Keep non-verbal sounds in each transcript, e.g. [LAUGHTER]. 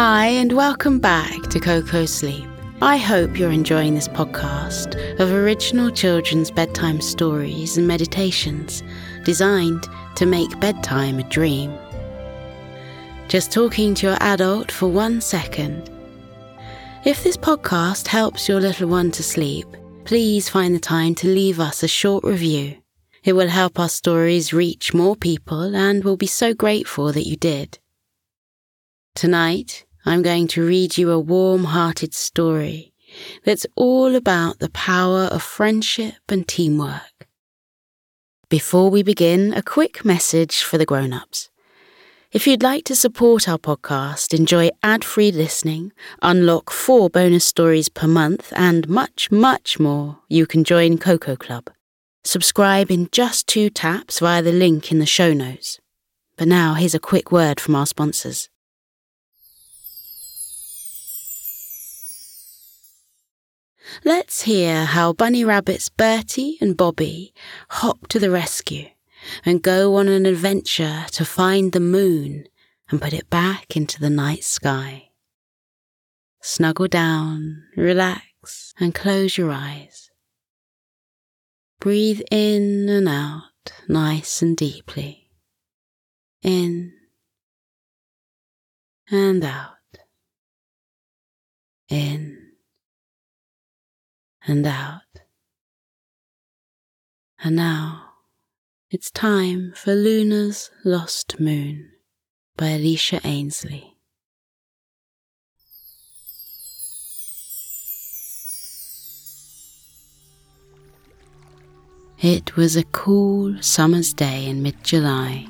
Hi, and welcome back to Koko Sleep. I hope you're enjoying this podcast of original children's bedtime stories and meditations designed to make bedtime a dream. Just talking to your adult for one second. If this podcast helps your little one to sleep, please find the time to leave us a short review. It will help our stories reach more people and we'll be so grateful that you did. Tonight, I'm going to read you a warm hearted story that's all about the power of friendship and teamwork. Before we begin, a quick message for the grown ups. If you'd like to support our podcast, enjoy ad free listening, unlock four bonus stories per month, and much, much more, you can join Koko Club. Subscribe in just two taps via the link in the show notes. But now, here's a quick word from our sponsors. Let's hear how Bunny Rabbits Bertie and Bobby hop to the rescue and go on an adventure to find the moon and put it back into the night sky. Snuggle down, relax, and close your eyes. Breathe in and out nice and deeply. In and out. In and out. And now it's time for Luna's Lost Moon by Elisha Ainsley. It was a cool summer's day in mid July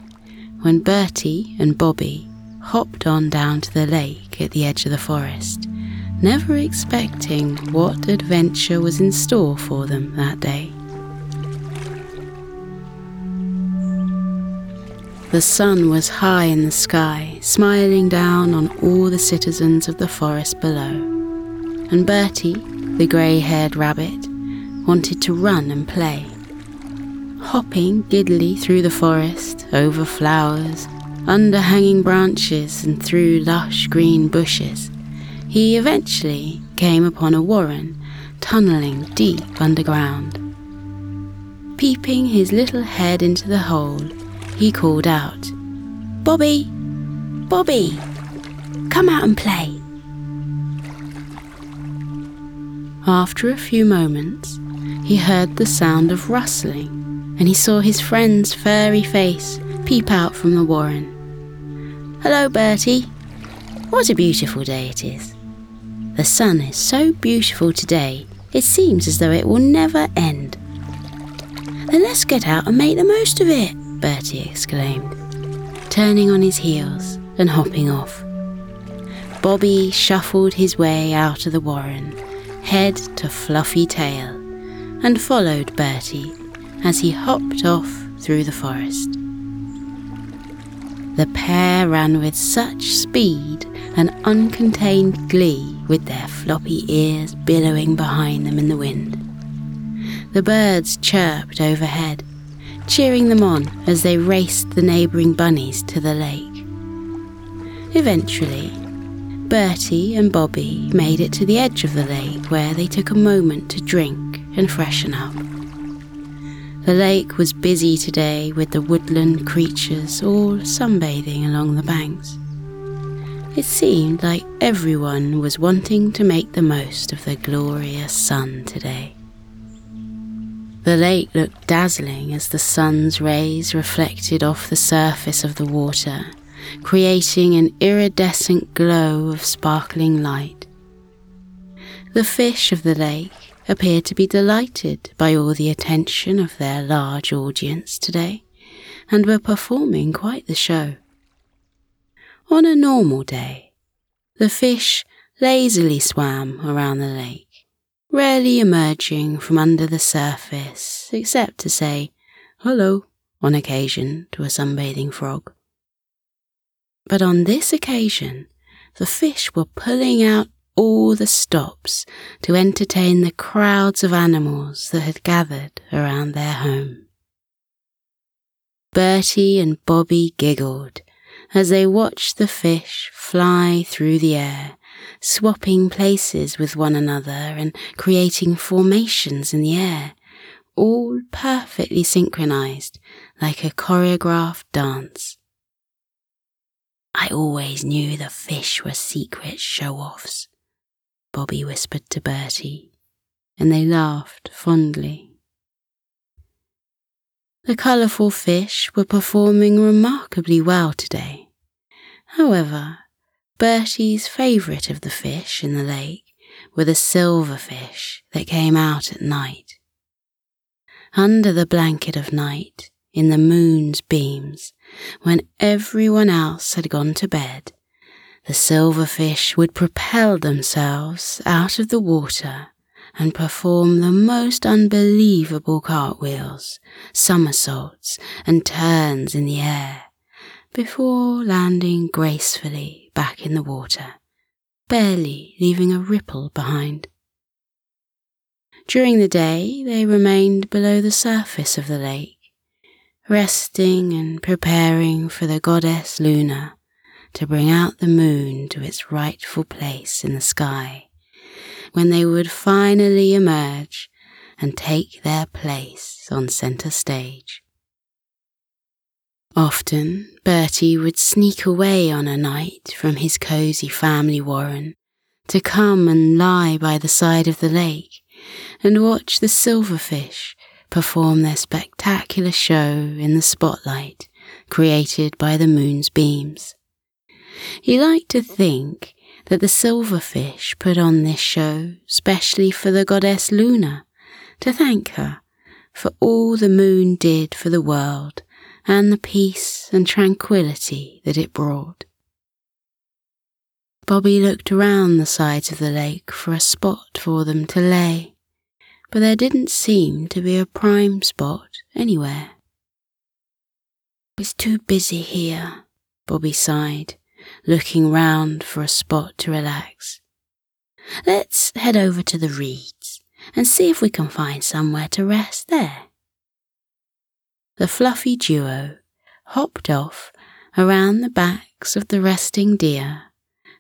when Bertie and Bobby hopped on down to the lake at the edge of the forest never expecting what adventure was in store for them that day. The sun was high in the sky, smiling down on all the citizens of the forest below. And Bertie, the grey haired rabbit, wanted to run and play. Hopping giddily through the forest, over flowers, under hanging branches, and through lush green bushes, he eventually came upon a warren tunneling deep underground. Peeping his little head into the hole, he called out, Bobby! Bobby! Come out and play! After a few moments, he heard the sound of rustling and he saw his friend's furry face peep out from the warren. Hello, Bertie. What a beautiful day it is. The sun is so beautiful today, it seems as though it will never end. Then let's get out and make the most of it, Bertie exclaimed, turning on his heels and hopping off. Bobby shuffled his way out of the warren, head to fluffy tail, and followed Bertie as he hopped off through the forest. The pair ran with such speed and uncontained glee with their floppy ears billowing behind them in the wind. The birds chirped overhead, cheering them on as they raced the neighbouring bunnies to the lake. Eventually, Bertie and Bobby made it to the edge of the lake where they took a moment to drink and freshen up. The lake was busy today with the woodland creatures all sunbathing along the banks. It seemed like everyone was wanting to make the most of the glorious sun today. The lake looked dazzling as the sun's rays reflected off the surface of the water, creating an iridescent glow of sparkling light. The fish of the lake appeared to be delighted by all the attention of their large audience today, and were performing quite the show. On a normal day, the fish lazily swam around the lake, rarely emerging from under the surface except to say hello on occasion to a sunbathing frog. But on this occasion, the fish were pulling out all the stops to entertain the crowds of animals that had gathered around their home. Bertie and Bobby giggled as they watched the fish fly through the air, swapping places with one another and creating formations in the air, all perfectly synchronized like a choreographed dance. I always knew the fish were secret show offs, Bobby whispered to Bertie, and they laughed fondly. The colourful fish were performing remarkably well today. However, Bertie's favourite of the fish in the lake were the silverfish that came out at night. Under the blanket of night, in the moon's beams, when everyone else had gone to bed, the silverfish would propel themselves out of the water and perform the most unbelievable cartwheels, somersaults, and turns in the air before landing gracefully back in the water, barely leaving a ripple behind. During the day, they remained below the surface of the lake, resting and preparing for the goddess Luna to bring out the moon to its rightful place in the sky when they would finally emerge and take their place on centre stage. Often, Bertie would sneak away on a night from his cosy family warren to come and lie by the side of the lake and watch the silverfish perform their spectacular show in the spotlight created by the moon's beams. He liked to think that the silverfish put on this show specially for the goddess Luna to thank her for all the moon did for the world and the peace and tranquility that it brought. Bobby looked around the sides of the lake for a spot for them to lay, but there didn't seem to be a prime spot anywhere. It's too busy here, Bobby sighed looking round for a spot to relax. Let's head over to the reeds and see if we can find somewhere to rest there. The fluffy duo hopped off around the backs of the resting deer,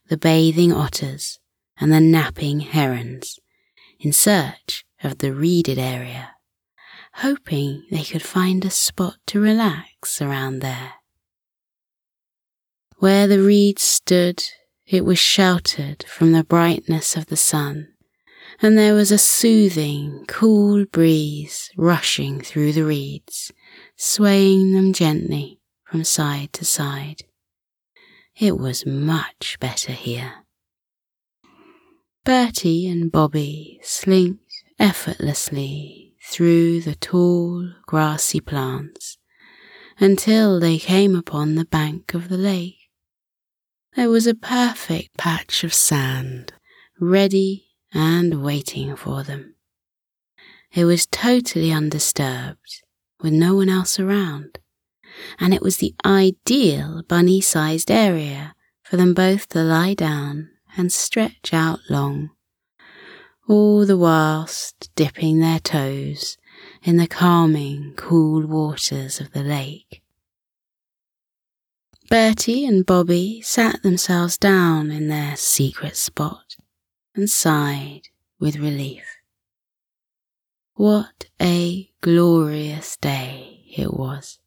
the bathing otters, and the napping herons in search of the reeded area, hoping they could find a spot to relax around there. Where the reeds stood, it was sheltered from the brightness of the sun, and there was a soothing, cool breeze rushing through the reeds, swaying them gently from side to side. It was much better here. Bertie and Bobby slinked effortlessly through the tall, grassy plants until they came upon the bank of the lake. There was a perfect patch of sand ready and waiting for them. It was totally undisturbed, with no one else around, and it was the ideal bunny sized area for them both to lie down and stretch out long, all the whilst dipping their toes in the calming, cool waters of the lake. Bertie and Bobby sat themselves down in their secret spot and sighed with relief. What a glorious day it was.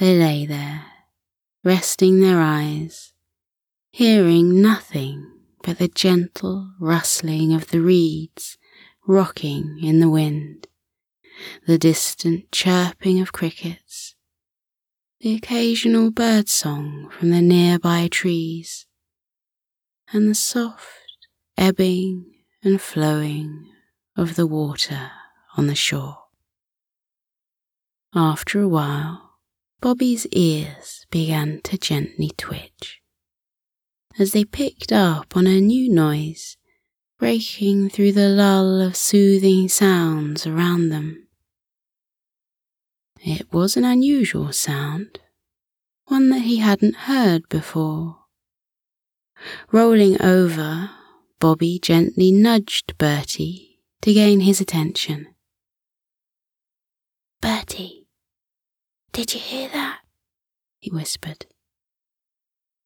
They lay there, resting their eyes, hearing nothing but the gentle rustling of the reeds rocking in the wind, the distant chirping of crickets the occasional bird song from the nearby trees, and the soft ebbing and flowing of the water on the shore. After a while, Bobby's ears began to gently twitch as they picked up on a new noise breaking through the lull of soothing sounds around them. It was an unusual sound, one that he hadn't heard before. Rolling over, Bobby gently nudged Bertie to gain his attention. Bertie, did you hear that? he whispered,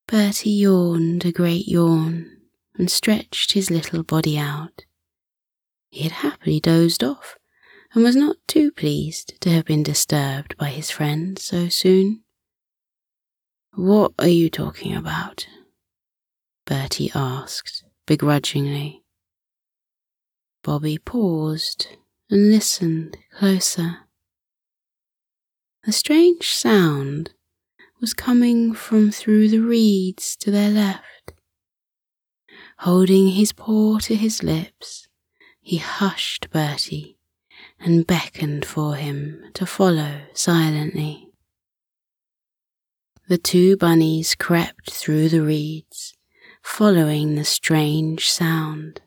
Bertie yawned a great yawn and stretched his little body out. He had happily dozed off and was not too pleased to have been disturbed by his friend so soon. What are you talking about? Bertie asked begrudgingly. Bobby paused and listened closer. A strange sound was coming from through the reeds to their left. Holding his paw to his lips, he hushed Bertie and beckoned for him to follow silently. The two bunnies crept through the reeds, following the strange sound.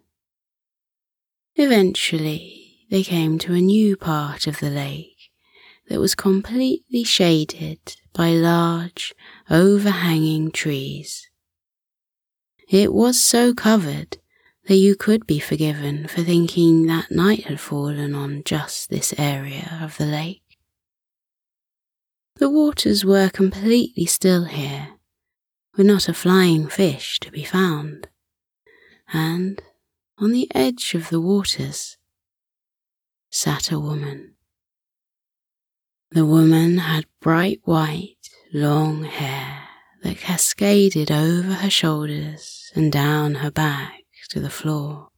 Eventually, they came to a new part of the lake that was completely shaded by large, overhanging trees. It was so covered that you could be forgiven for thinking that night had fallen on just this area of the lake. The waters were completely still here, with not a flying fish to be found, and on the edge of the waters sat a woman. The woman had bright white, long hair that cascaded over her shoulders and down her back to the floor.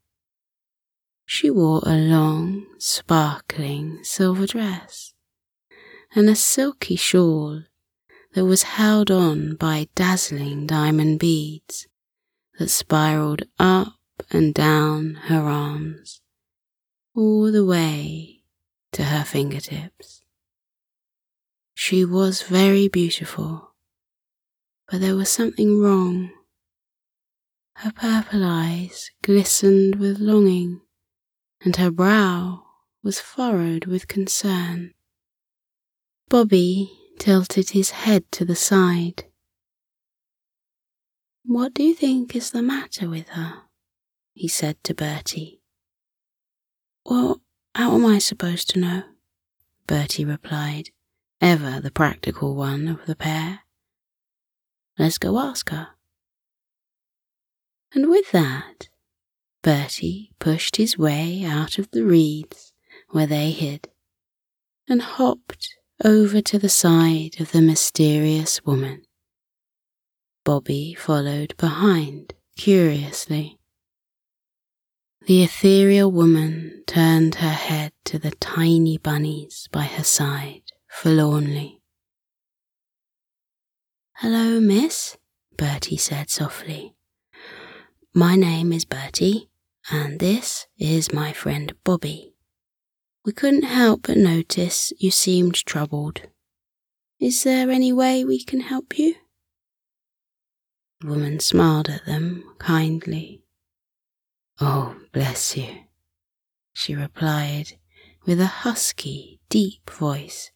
She wore a long, sparkling silver dress and a silky shawl that was held on by dazzling diamond beads that spiraled up and down her arms, all the way to her fingertips. She was very beautiful, but there was something wrong. Her purple eyes glistened with longing, and her brow was furrowed with concern. Bobby tilted his head to the side. What do you think is the matter with her? he said to Bertie. Well, how am I supposed to know? Bertie replied, ever the practical one of the pair. Let's go ask her. And with that, Bertie pushed his way out of the reeds where they hid and hopped over to the side of the mysterious woman. Bobby followed behind curiously. The ethereal woman turned her head to the tiny bunnies by her side forlornly. Hello, miss, Bertie said softly. My name is Bertie, and this is my friend Bobby. We couldn't help but notice you seemed troubled. Is there any way we can help you? The woman smiled at them kindly Oh, bless you, she replied with a husky, deep voice.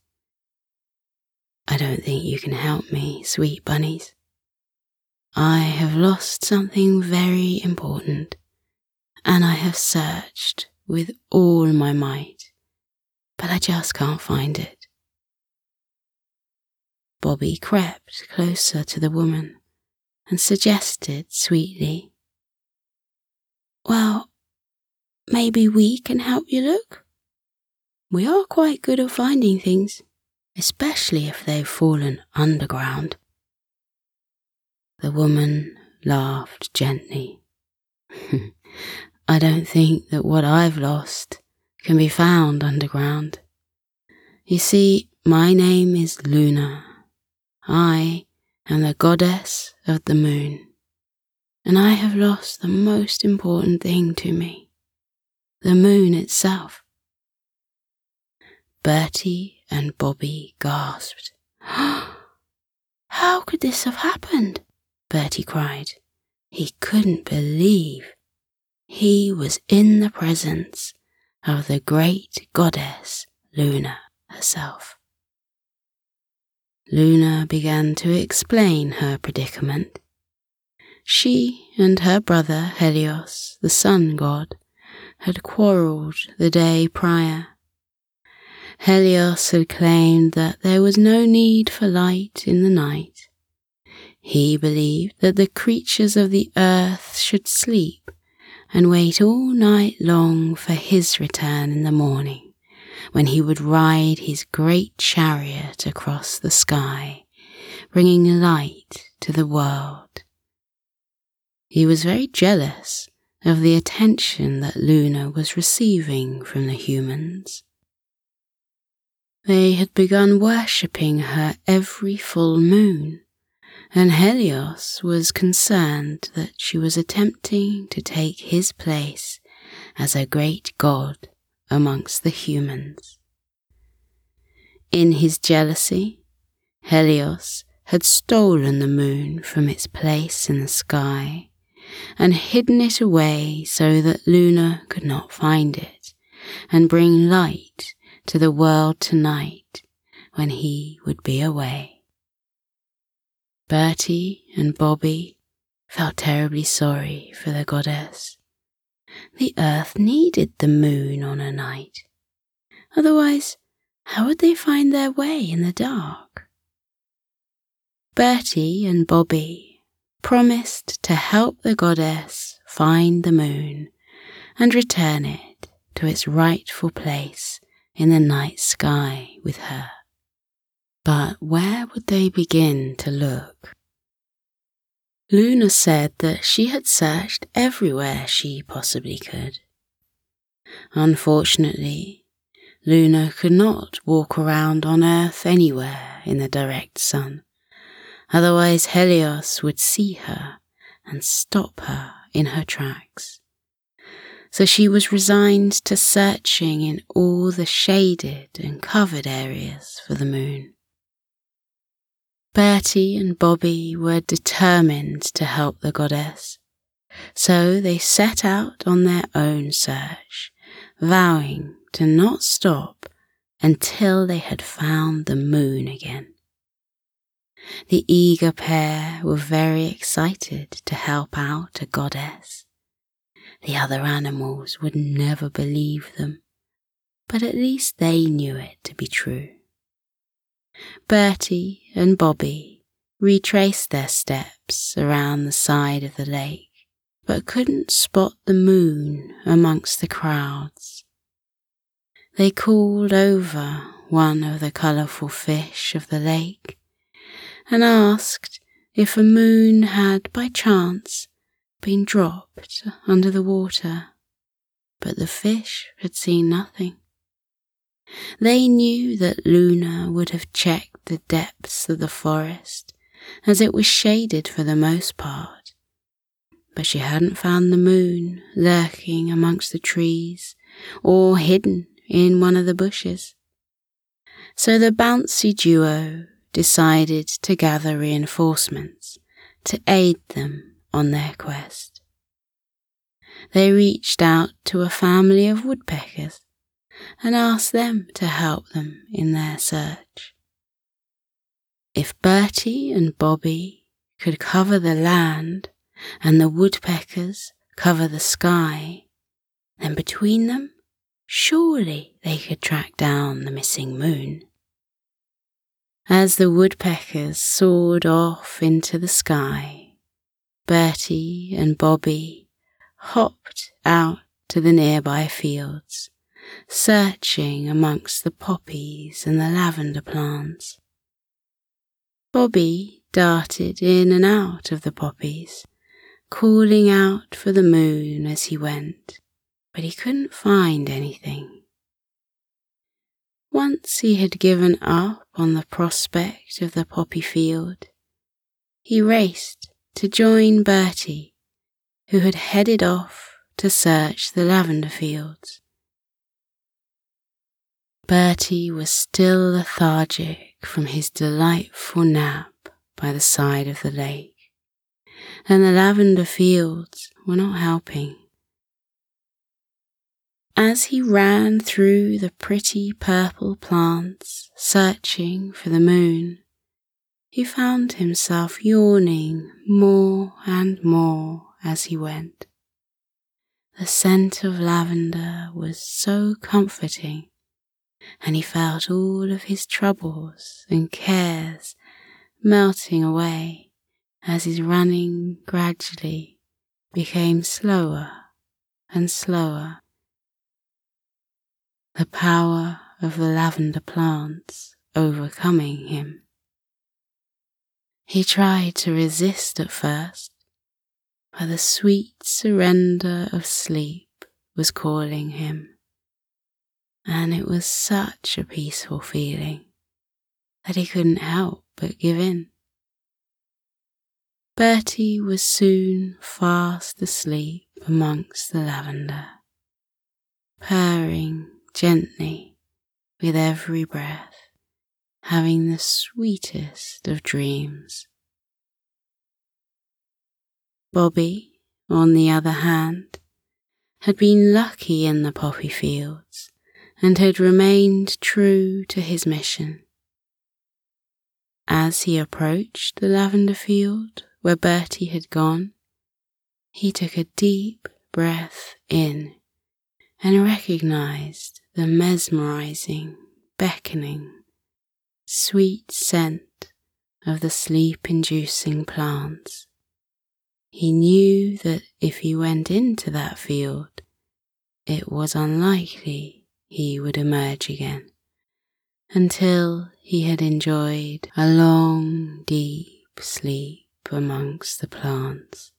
I don't think you can help me, sweet bunnies. I have lost something very important, and I have searched with all my might, but I just can't find it. Bobby crept closer to the woman and suggested sweetly, well, maybe we can help you look? We are quite good at finding things, especially if they've fallen underground. The woman laughed gently. [LAUGHS] I don't think that what I've lost can be found underground. You see, my name is Luna. I am the goddess of the moon and I have lost the most important thing to me the moon itself. Bertie and Bobby gasped. [GASPS] How could this have happened? Bertie cried. He couldn't believe he was in the presence of the great goddess Luna herself. Luna began to explain her predicament she and her brother Helios, the sun god, had quarrelled the day prior. Helios had claimed that there was no need for light in the night. He believed that the creatures of the earth should sleep and wait all night long for his return in the morning, when he would ride his great chariot across the sky, bringing light to the world. He was very jealous of the attention that Luna was receiving from the humans. They had begun worshipping her every full moon, and Helios was concerned that she was attempting to take his place as a great god amongst the humans. In his jealousy, Helios had stolen the moon from its place in the sky and hidden it away so that Luna could not find it and bring light to the world tonight when he would be away. Bertie and Bobby felt terribly sorry for the goddess. The earth needed the moon on a night. Otherwise, how would they find their way in the dark? Bertie and Bobby promised to help the goddess find the moon and return it to its rightful place in the night sky with her. But where would they begin to look? Luna said that she had searched everywhere she possibly could. Unfortunately, Luna could not walk around on Earth anywhere in the direct sun, otherwise Helios would see her and stop her in her tracks. So she was resigned to searching in all the shaded and covered areas for the moon. Bertie and Bobby were determined to help the goddess, so they set out on their own search, vowing to not stop until they had found the moon again. The eager pair were very excited to help out a goddess. The other animals would never believe them, but at least they knew it to be true. Bertie and Bobby retraced their steps around the side of the lake, but couldn't spot the moon amongst the crowds. They called over one of the colourful fish of the lake and asked if a moon had by chance been dropped under the water, but the fish had seen nothing. They knew that Luna would have checked the depths of the forest, as it was shaded for the most part. But she hadn't found the moon lurking amongst the trees or hidden in one of the bushes. So the bouncy duo decided to gather reinforcements to aid them on their quest. They reached out to a family of woodpeckers and ask them to help them in their search. If Bertie and Bobby could cover the land and the woodpeckers cover the sky, then between them, surely they could track down the missing moon. As the woodpeckers soared off into the sky, Bertie and Bobby hopped out to the nearby fields searching amongst the poppies and the lavender plants. Bobby darted in and out of the poppies, calling out for the moon as he went, but he couldn't find anything. Once he had given up on the prospect of the poppy field, he raced to join Bertie, who had headed off to search the lavender fields. Bertie was still lethargic from his delightful nap by the side of the lake, and the lavender fields were not helping. As he ran through the pretty purple plants, searching for the moon, he found himself yawning more and more as he went. The scent of lavender was so comforting and he felt all of his troubles and cares melting away as his running gradually became slower and slower. The power of the lavender plants overcoming him. He tried to resist at first, but the sweet surrender of sleep was calling him, and it was such a peaceful feeling that he couldn't help but give in. Bertie was soon fast asleep amongst the lavender, purring gently with every breath, having the sweetest of dreams. Bobby, on the other hand, had been lucky in the poppy fields and had remained true to his mission. As he approached the lavender field where Bertie had gone, he took a deep breath in and recognized the mesmerizing, beckoning, sweet scent of the sleep inducing plants. He knew that if he went into that field, it was unlikely he would emerge again until he had enjoyed a long, deep sleep amongst the plants.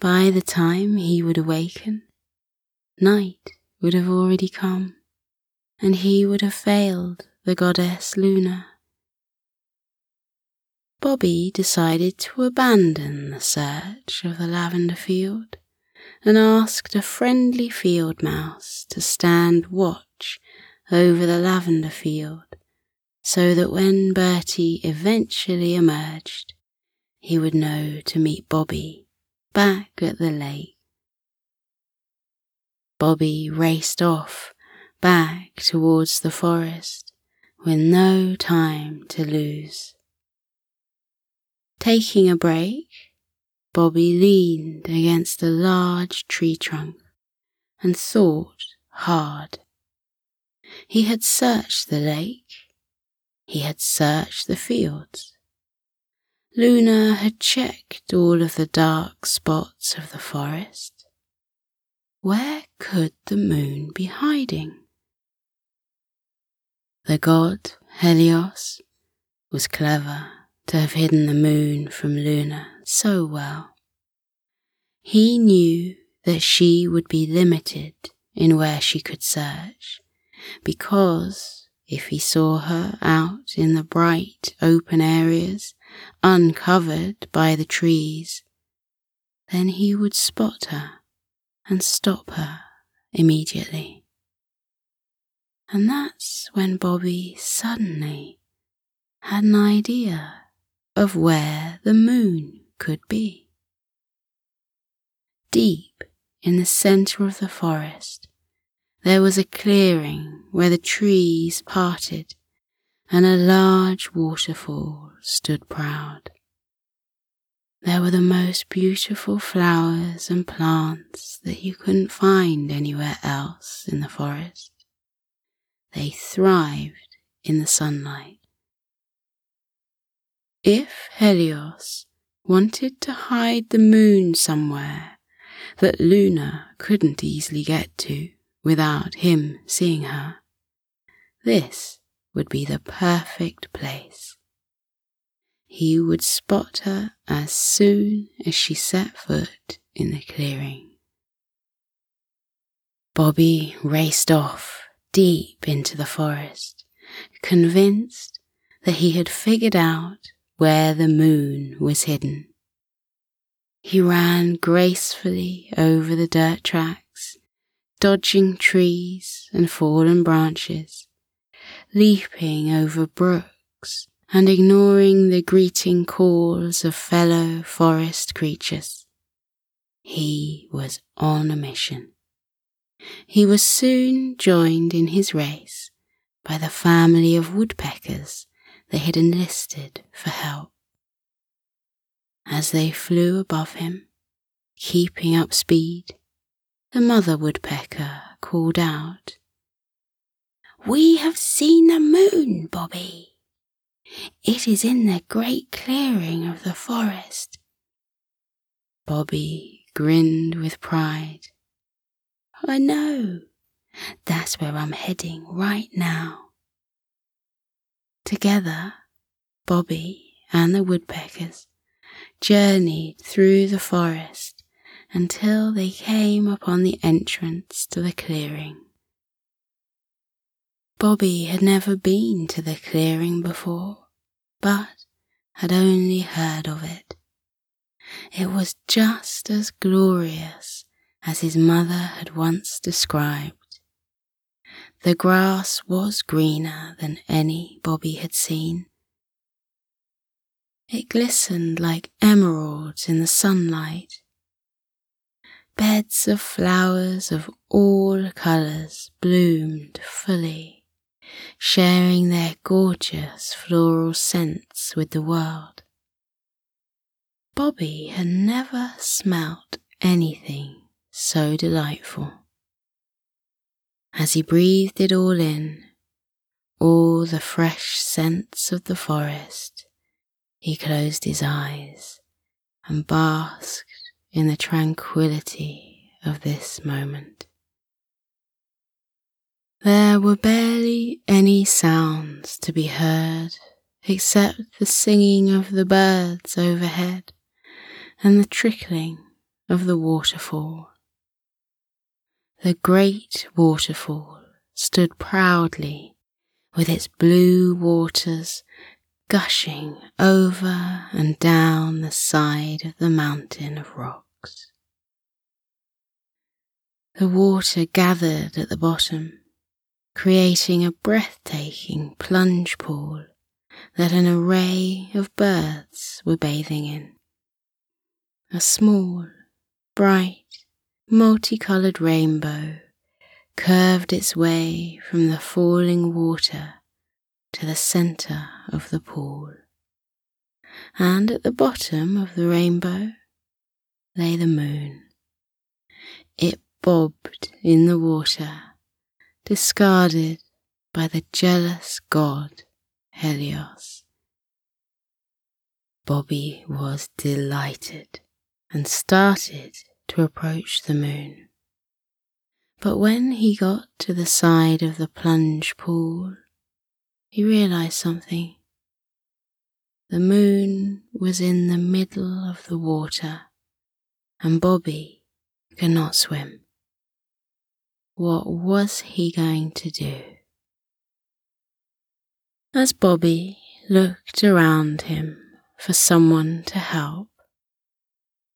By the time he would awaken, night would have already come, and he would have failed the goddess Luna. Bobby decided to abandon the search of the lavender field and asked a friendly field mouse to stand watch over the lavender field so that when Bertie eventually emerged, he would know to meet Bobby back at the lake. Bobby raced off back towards the forest with no time to lose. Taking a break, Bobby leaned against a large tree trunk and thought hard. He had searched the lake he had searched the fields. Luna had checked all of the dark spots of the forest. Where could the moon be hiding? The god Helios was clever to have hidden the moon from Luna so well. He knew that she would be limited in where she could search because if he saw her out in the bright open areas, uncovered by the trees, then he would spot her and stop her immediately. And that's when Bobby suddenly had an idea of where the moon could be. Deep in the center of the forest, there was a clearing where the trees parted and a large waterfall stood proud. There were the most beautiful flowers and plants that you couldn't find anywhere else in the forest. They thrived in the sunlight. If Helios wanted to hide the moon somewhere that Luna couldn't easily get to, without him seeing her. This would be the perfect place. He would spot her as soon as she set foot in the clearing. Bobby raced off deep into the forest, convinced that he had figured out where the moon was hidden. He ran gracefully over the dirt tracks, dodging trees and fallen branches, leaping over brooks and ignoring the greeting calls of fellow forest creatures. He was on a mission. He was soon joined in his race by the family of woodpeckers they had enlisted for help. As they flew above him, keeping up speed, the mother woodpecker called out, We have seen the moon, Bobby. It is in the great clearing of the forest. Bobby grinned with pride. I know. That's where I'm heading right now. Together, Bobby and the woodpeckers journeyed through the forest until they came upon the entrance to the clearing. Bobby had never been to the clearing before, but had only heard of it. It was just as glorious as his mother had once described. The grass was greener than any Bobby had seen. It glistened like emeralds in the sunlight. Beds of flowers of all colours bloomed fully, sharing their gorgeous floral scents with the world. Bobby had never smelt anything so delightful. As he breathed it all in, all the fresh scents of the forest, he closed his eyes and basked in the tranquility of this moment. There were barely any sounds to be heard except the singing of the birds overhead and the trickling of the waterfall. The great waterfall stood proudly with its blue waters gushing over and down the side of the mountain of rocks. The water gathered at the bottom, creating a breathtaking plunge pool that an array of birds were bathing in. A small, bright, multicolored rainbow curved its way from the falling water to the center of the pool. And at the bottom of the rainbow lay the moon. It bobbed in the water, discarded by the jealous god Helios. Bobby was delighted and started to approach the moon. But when he got to the side of the plunge pool, he realized something. The moon was in the middle of the water, and Bobby could not swim. What was he going to do? As Bobby looked around him for someone to help,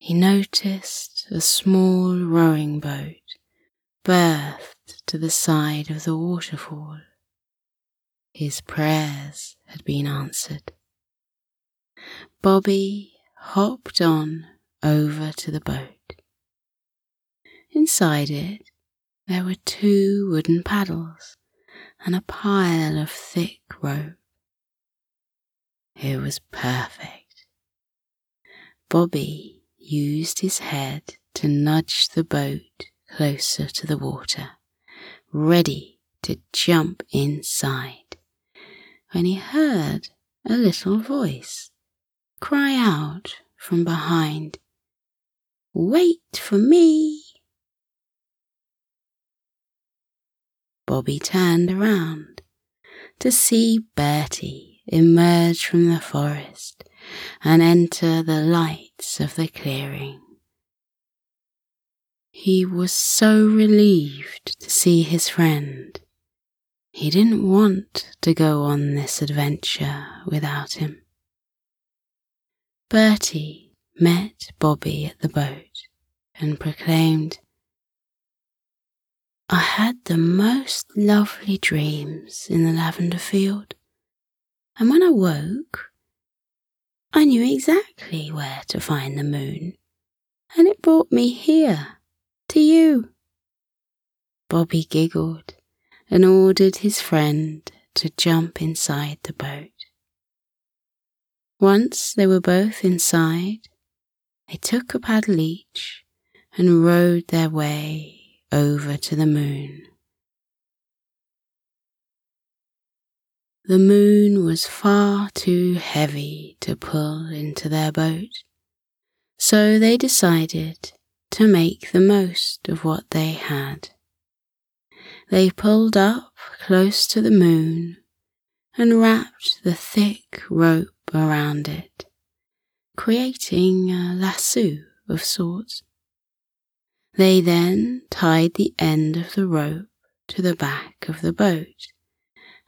he noticed a small rowing boat berthed to the side of the waterfall. His prayers had been answered. Bobby hopped on over to the boat. Inside it, there were two wooden paddles and a pile of thick rope. It was perfect. Bobby used his head to nudge the boat closer to the water, ready to jump inside, when he heard a little voice cry out from behind, Wait for me! Bobby turned around to see Bertie emerge from the forest and enter the lights of the clearing. He was so relieved to see his friend. He didn't want to go on this adventure without him. Bertie met Bobby at the boat and proclaimed, I had the most lovely dreams in the lavender field, and when I woke, I knew exactly where to find the moon, and it brought me here, to you. Bobby giggled and ordered his friend to jump inside the boat. Once they were both inside, they took a paddle each and rowed their way over to the moon. The moon was far too heavy to pull into their boat, so they decided to make the most of what they had. They pulled up close to the moon and wrapped the thick rope around it, creating a lasso of sorts. They then tied the end of the rope to the back of the boat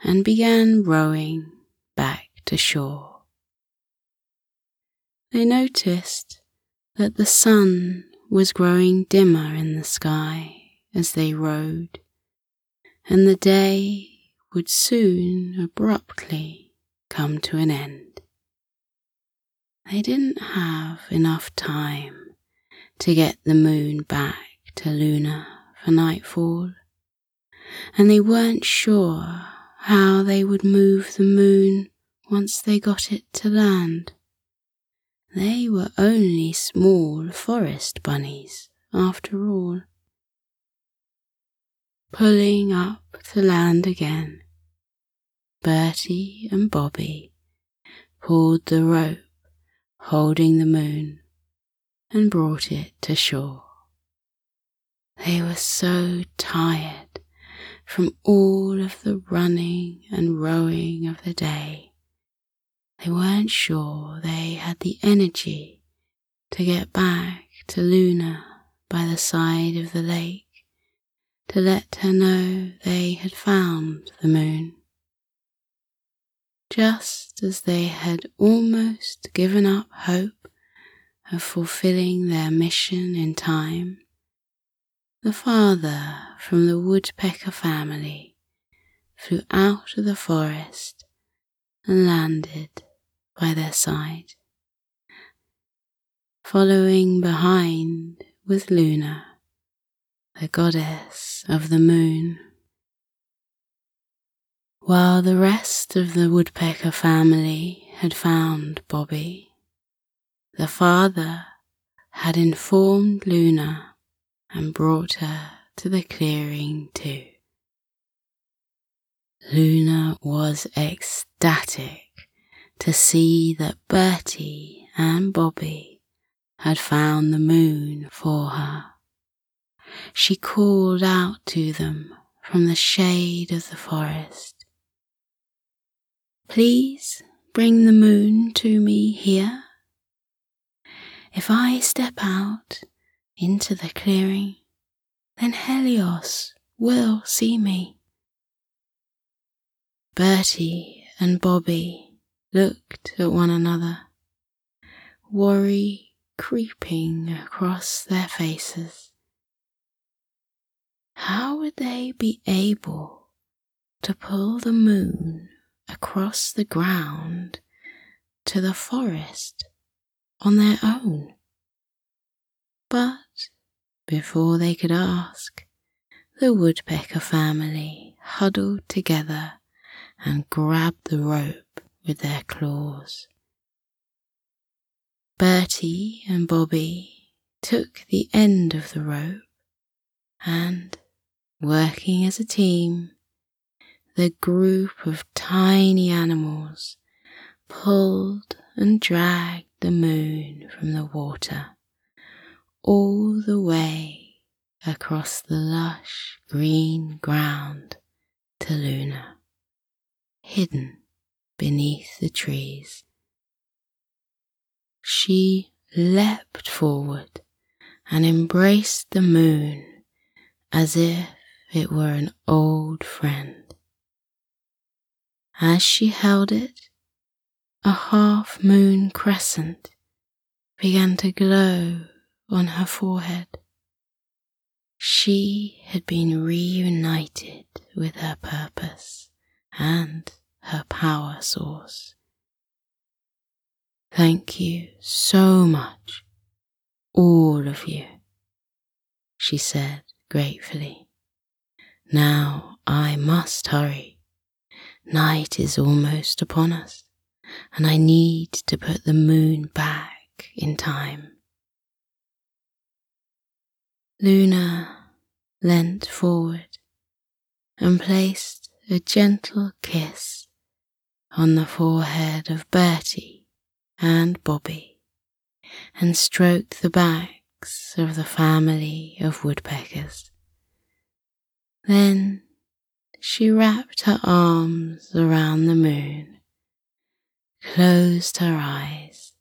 and began rowing back to shore. They noticed that the sun was growing dimmer in the sky as they rowed, and the day would soon abruptly come to an end. They didn't have enough time to get the moon back to Luna for nightfall, and they weren't sure how they would move the moon once they got it to land. They were only small forest bunnies, after all. Pulling up to land again, Bertie and Bobby pulled the rope holding the moon and brought it to shore. They were so tired from all of the running and rowing of the day they weren't sure they had the energy to get back to Luna by the side of the lake to let her know they had found the moon. Just as they had almost given up hope of fulfilling their mission in time, the father from the woodpecker family flew out of the forest and landed by their side. Following behind was Luna, the goddess of the moon. While the rest of the woodpecker family had found Bobby, the father had informed Luna and brought her to the clearing too. Luna was ecstatic to see that Bertie and Bobby had found the moon for her. She called out to them from the shade of the forest. Please bring the moon to me here. If I step out into the clearing, then Helios will see me. Bertie and Bobby looked at one another, worry creeping across their faces. How would they be able to pull the moon across the ground to the forest on their own? But before they could ask, the woodpecker family huddled together and grabbed the rope with their claws. Bertie and Bobby took the end of the rope and, working as a team, the group of tiny animals pulled and dragged the moon from the water all the way across the lush green ground to Luna, hidden beneath the trees. She leapt forward and embraced the moon as if it were an old friend. As she held it, a half moon crescent began to glow on her forehead. She had been reunited with her purpose and her power source. Thank you so much, all of you, she said gratefully. Now I must hurry. Night is almost upon us, and I need to put the moon back in time. Luna leant forward and placed a gentle kiss on the forehead of Bertie and Bobby and stroked the backs of the family of woodpeckers. Then she wrapped her arms around the moon, closed her eyes,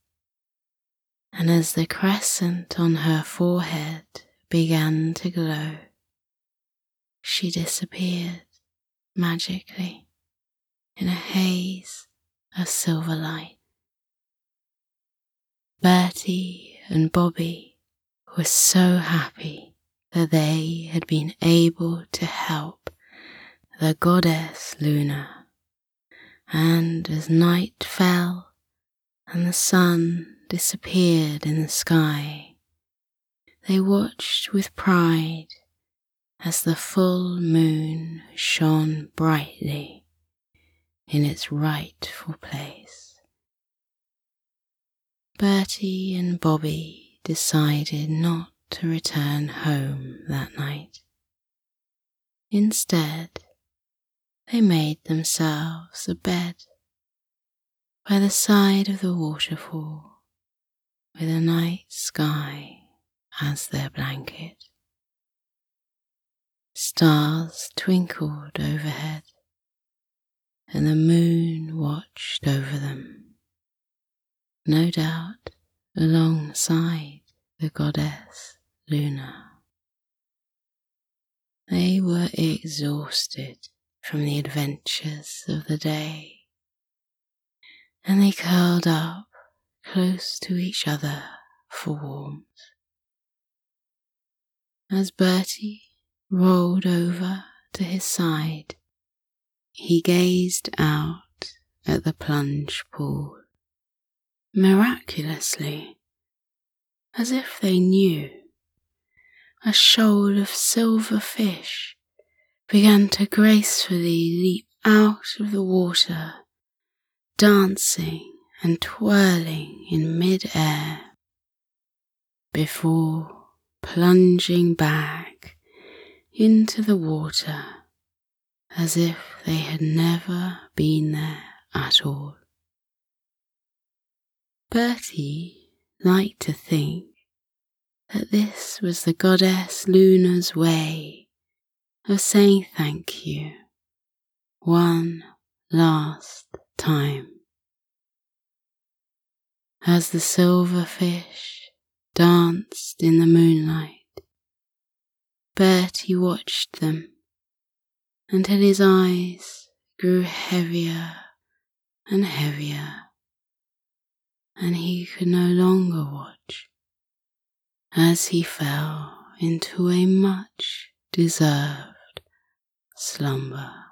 and as the crescent on her forehead began to glow, she disappeared magically in a haze of silver light. Bertie and Bobby were so happy that they had been able to help the goddess Luna. And as night fell and the sun disappeared in the sky, they watched with pride as the full moon shone brightly in its rightful place. Bertie and Bobby decided not to return home that night. Instead, they made themselves a bed by the side of the waterfall with a night sky as their blanket. Stars twinkled overhead, and the moon watched over them, no doubt alongside the goddess Luna. They were exhausted from the adventures of the day, and they curled up close to each other for warmth. As Bertie rolled over to his side, he gazed out at the plunge pool. Miraculously, as if they knew, a shoal of silver fish began to gracefully leap out of the water, dancing and twirling in mid-air before plunging back into the water as if they had never been there at all. Bertie liked to think that this was the goddess Luna's way of saying thank you one last time. As the silver fish danced in the moonlight, Bertie watched them until his eyes grew heavier and heavier, and he could no longer watch as he fell into a much deserved slumber.